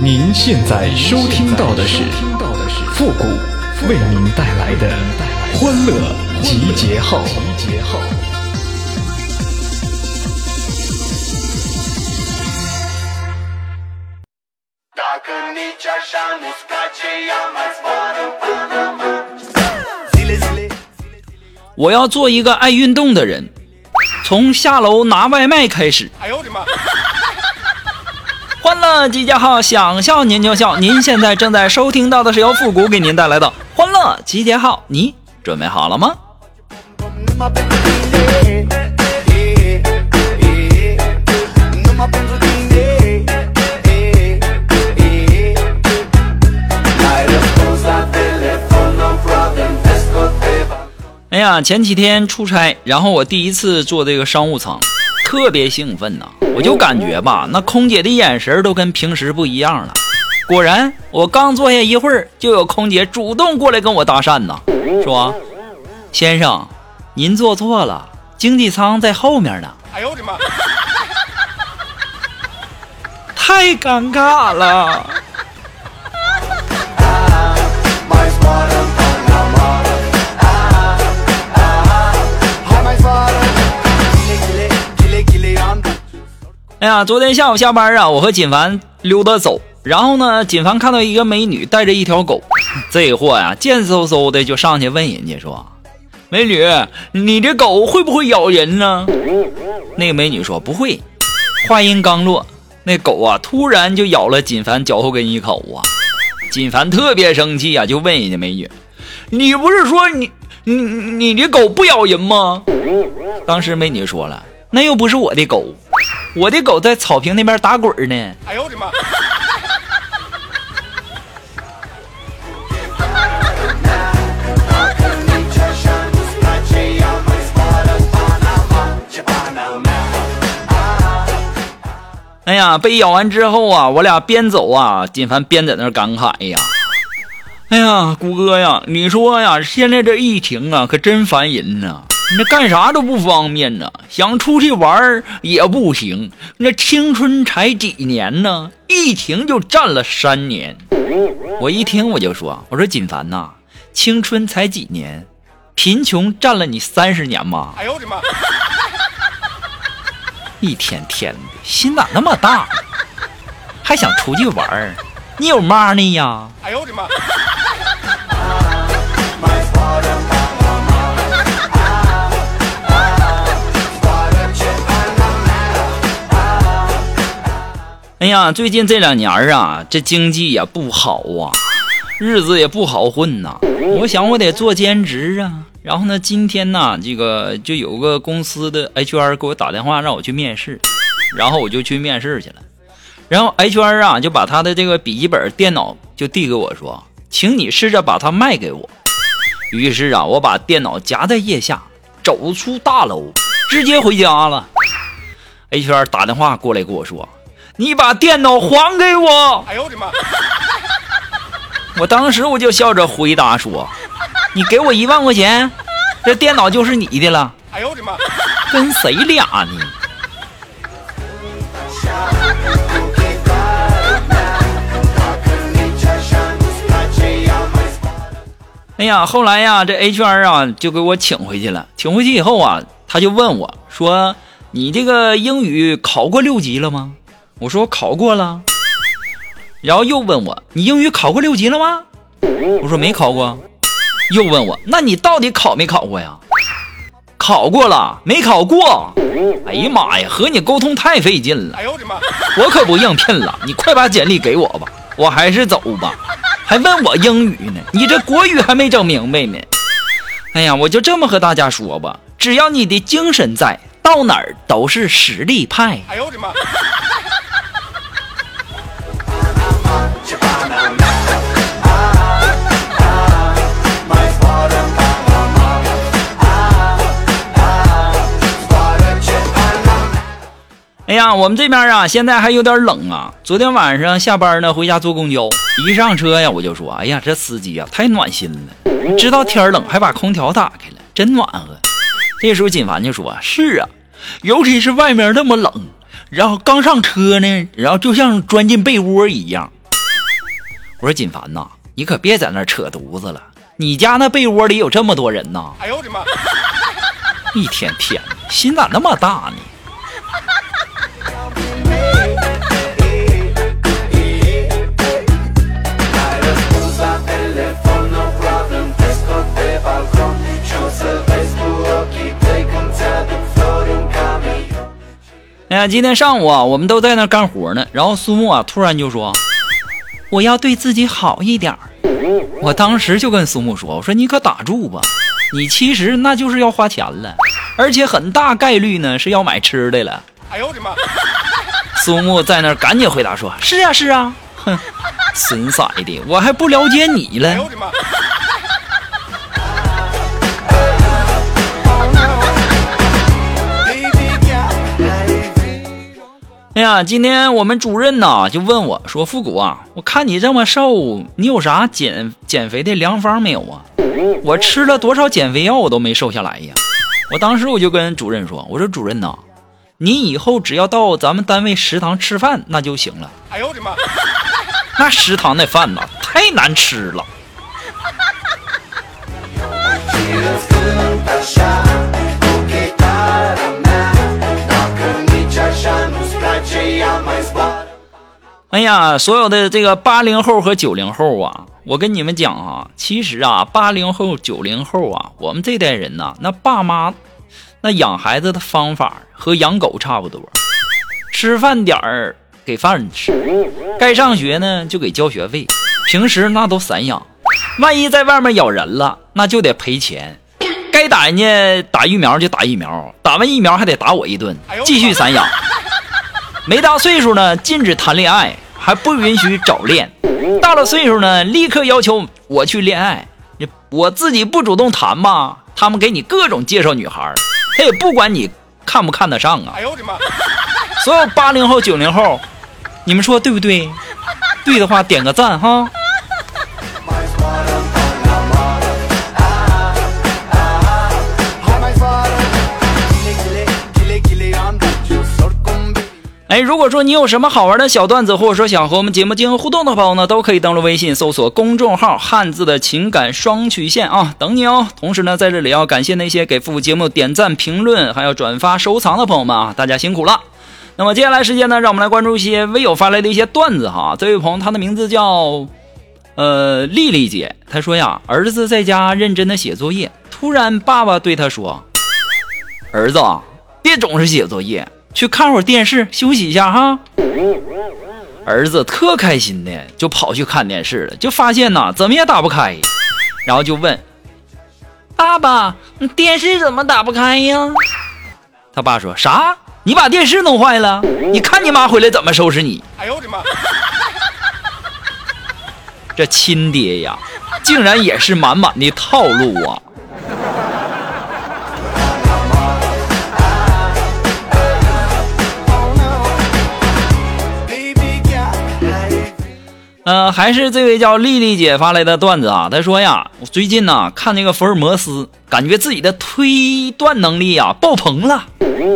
您现在收听到的是复古为您带来的欢乐集结号。我要做一个爱运动的人，从下楼拿外卖开始。哎呦我的妈！欢乐集结号，想笑您就笑。您现在正在收听到的是由复古给您带来的欢乐集结号，你准备好了吗？哎呀，前几天出差，然后我第一次坐这个商务舱，特别兴奋呐！我就感觉吧，那空姐的眼神都跟平时不一样了。果然，我刚坐下一会儿，就有空姐主动过来跟我搭讪呐，说：“先生，您坐错了，经济舱在后面呢。”哎呦我的妈！太尴尬了。哎呀，昨天下午下班啊，我和锦凡溜达走，然后呢，锦凡看到一个美女带着一条狗，这货呀贱嗖嗖的就上去问人家说：“美女，你这狗会不会咬人呢？”那个美女说：“不会。”话音刚落，那狗啊突然就咬了锦凡脚后跟一口啊！锦凡特别生气啊，就问人家美女：“你不是说你你你这狗不咬人吗？”当时美女说了：“那又不是我的狗。”我的狗在草坪那边打滚呢。哎呦我的妈！哎呀，被咬完之后啊，我俩边走啊，金凡边在那感慨呀：“哎呀，谷哥呀，你说呀，现在这疫情啊，可真烦人呐。”那干啥都不方便呢，想出去玩也不行。那青春才几年呢，疫情就占了三年。我一听我就说：“我说锦凡呐，青春才几年，贫穷占了你三十年吗？”哎呦我的妈！一天天的心咋那么大，还想出去玩你有妈呢呀？哎呦我的妈！哎呀，最近这两年啊，这经济也不好啊，日子也不好混呐。我想我得做兼职啊。然后呢，今天呢，这个就有个公司的 HR 给我打电话让我去面试，然后我就去面试去了。然后 HR 啊就把他的这个笔记本电脑就递给我说：“请你试着把它卖给我。”于是啊，我把电脑夹在腋下，走出大楼，直接回家了。HR 打电话过来跟我说。你把电脑还给我！哎呦我的妈！我当时我就笑着回答说：“你给我一万块钱，这电脑就是你的了。”哎呦我的妈！跟谁俩呢？哎呀，后来呀，这 HR 啊就给我请回去了。请回去以后啊，他就问我说：“你这个英语考过六级了吗？”我说我考过了，然后又问我你英语考过六级了吗？我说没考过，又问我那你到底考没考过呀？考过了，没考过。哎呀妈呀，和你沟通太费劲了。哎呦我的妈！我可不应聘了，你快把简历给我吧，我还是走吧。还问我英语呢，你这国语还没整明白呢。哎呀，我就这么和大家说吧，只要你的精神在，到哪儿都是实力派。哎呦我的妈！哎呀，我们这边啊，现在还有点冷啊。昨天晚上下班呢，回家坐公交，一上车呀，我就说：“哎呀，这司机啊，太暖心了，知道天冷还把空调打开了，真暖和。”这时候锦凡就说：“是啊，尤其是外面那么冷，然后刚上车呢，然后就像钻进被窝一样。”我说锦凡呐，你可别在那扯犊子了，你家那被窝里有这么多人呐！哎呦我的妈！一天天的，心咋那么大呢？呀，今天上午啊，我们都在那干活呢。然后苏木啊，突然就说：“我要对自己好一点。”我当时就跟苏木说：“我说你可打住吧，你其实那就是要花钱了，而且很大概率呢是要买吃的了。”哎呦我的妈！苏木在那赶紧回答说：“是啊是啊，哼，损色的，我还不了解你了。”哎呦我的妈！哎呀，今天我们主任呐就问我说：“复古啊，我看你这么瘦，你有啥减减肥的良方没有啊？我吃了多少减肥药，我都没瘦下来呀。”我当时我就跟主任说：“我说主任呐，你以后只要到咱们单位食堂吃饭那就行了。”哎呦我的妈！那食堂那饭呐太难吃了。哎呀，所有的这个八零后和九零后啊，我跟你们讲啊，其实啊，八零后、九零后啊，我们这代人呐，那爸妈那养孩子的方法和养狗差不多，吃饭点儿给饭吃，该上学呢就给交学费，平时那都散养，万一在外面咬人了，那就得赔钱，该打人家打疫苗就打疫苗，打完疫苗还得打我一顿，继续散养。没大岁数呢，禁止谈恋爱，还不允许早恋；大了岁数呢，立刻要求我去恋爱。我自己不主动谈吧，他们给你各种介绍女孩，他也不管你看不看得上啊。哎呦我的妈！所有八零后、九零后，你们说对不对？对的话点个赞哈。哎，如果说你有什么好玩的小段子，或者说想和我们节目进行互动的朋友呢，都可以登录微信搜索公众号“汉字的情感双曲线”啊，等你哦。同时呢，在这里要感谢那些给复古节目点赞、评论，还有转发、收藏的朋友们啊，大家辛苦了。那么接下来时间呢，让我们来关注一些微友发来的一些段子哈。这位朋友他的名字叫呃丽丽姐，她说呀，儿子在家认真的写作业，突然爸爸对他说：“儿子，别总是写作业。”去看会儿电视，休息一下哈。儿子特开心的就跑去看电视了，就发现呐怎么也打不开，然后就问爸爸：“电视怎么打不开呀？”他爸说啥？你把电视弄坏了？你看你妈回来怎么收拾你？哎呦我的妈！这亲爹呀，竟然也是满满的套路啊！呃，还是这位叫丽丽姐发来的段子啊。她说呀，我最近呢看那个福尔摩斯，感觉自己的推断能力呀爆棚了。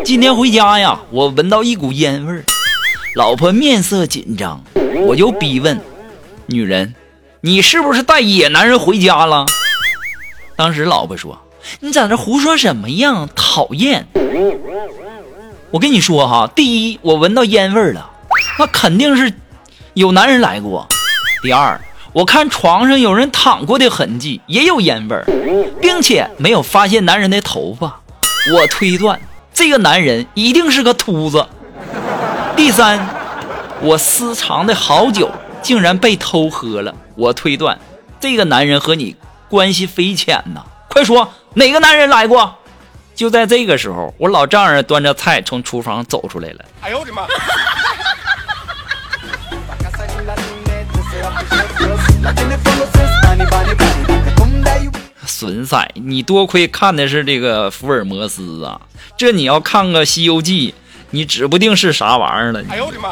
今天回家呀，我闻到一股烟味儿，老婆面色紧张，我就逼问女人：“你是不是带野男人回家了？”当时老婆说：“你在这胡说什么呀？讨厌！我跟你说哈，第一，我闻到烟味儿了，那肯定是有男人来过。”第二，我看床上有人躺过的痕迹，也有烟味儿，并且没有发现男人的头发。我推断这个男人一定是个秃子。第三，我私藏的好酒竟然被偷喝了。我推断这个男人和你关系匪浅呐！快说哪个男人来过？就在这个时候，我老丈人端着菜从厨房走出来了。哎呦我的妈！损色，你多亏看的是这个福尔摩斯啊！这你要看个《西游记》，你指不定是啥玩意儿了。哎呦我的妈！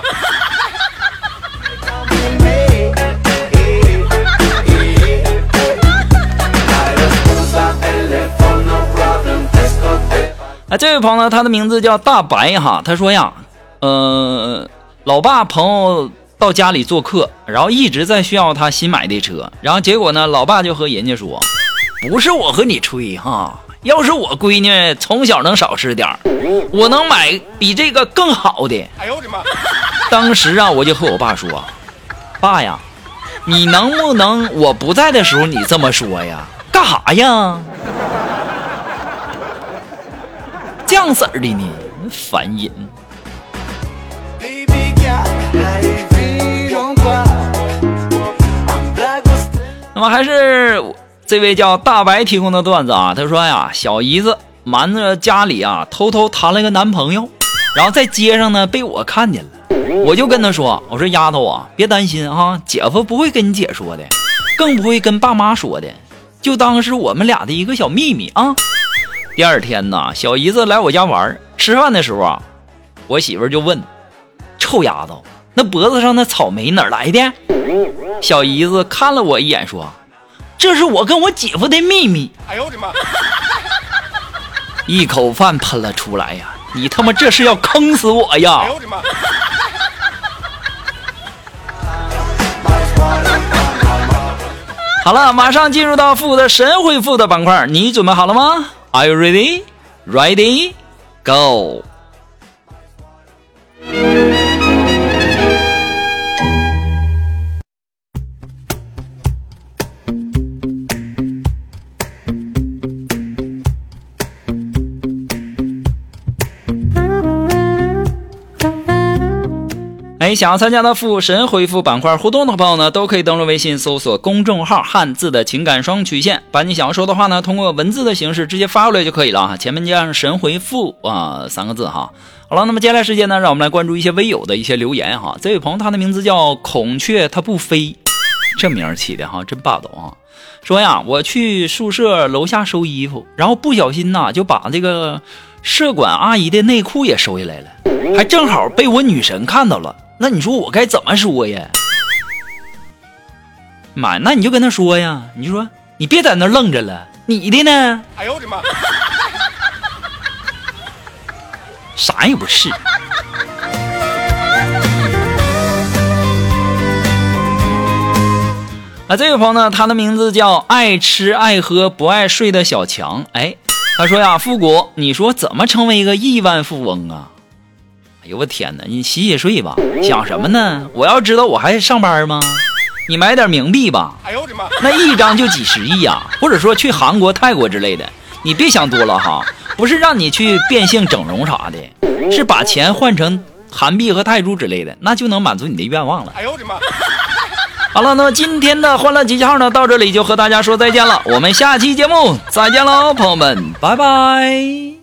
哎，这位朋友，他的名字叫大白哈。他说呀，呃，老爸朋友到家里做客，然后一直在炫耀他新买的车，然后结果呢，老爸就和人家说，不是我和你吹哈，要是我闺女从小能少吃点我能买比这个更好的。哎呦我的妈！当时啊，我就和我爸说，爸呀，你能不能我不在的时候你这么说呀？干啥呀？这样式儿的呢，烦人。那么还是这位叫大白提供的段子啊，他说呀，小姨子瞒着家里啊，偷偷谈了个男朋友，然后在街上呢被我看见了，我就跟他说，我说丫头啊，别担心啊，姐夫不会跟你姐说的，更不会跟爸妈说的，就当是我们俩的一个小秘密啊。第二天呢，小姨子来我家玩，吃饭的时候啊，我媳妇就问，臭丫头。那脖子上那草莓哪来的？小姨子看了我一眼，说：“这是我跟我姐夫的秘密。”哎呦我的妈！一口饭喷了出来呀！你他妈这是要坑死我呀！哎呦我的妈！好了，马上进入到负的神回复的板块，你准备好了吗？Are you ready? Ready? Go! 想要参加的复神回复板块互动的朋友呢，都可以登录微信搜索公众号“汉字的情感双曲线”，把你想要说的话呢，通过文字的形式直接发过来就可以了啊。前面加上“神回复”啊三个字哈。好了，那么接下来时间呢，让我们来关注一些微友的一些留言哈。这位朋友他的名字叫孔雀，它不飞，这名起的哈，真霸道啊。说呀，我去宿舍楼下收衣服，然后不小心呐，就把这个舍管阿姨的内裤也收下来了，还正好被我女神看到了。那你说我该怎么说呀？妈，那你就跟他说呀，你就说你别在那愣着了，你的呢？哎呦我的妈！啥也不是。啊，这位朋友呢，他的名字叫爱吃爱喝不爱睡的小强。哎，他说呀，复古，你说怎么成为一个亿万富翁啊？哎呦我天哪！你洗洗睡吧，想什么呢？我要知道我还上班吗？你买点冥币吧。哎呦我的妈！那一张就几十亿呀，或者说去韩国、泰国之类的。你别想多了哈，不是让你去变性、整容啥的，是把钱换成韩币和泰铢之类的，那就能满足你的愿望了。哎呦我的妈！好了，那么今天的欢乐集结号呢，到这里就和大家说再见了。我们下期节目再见喽，朋友们，拜拜。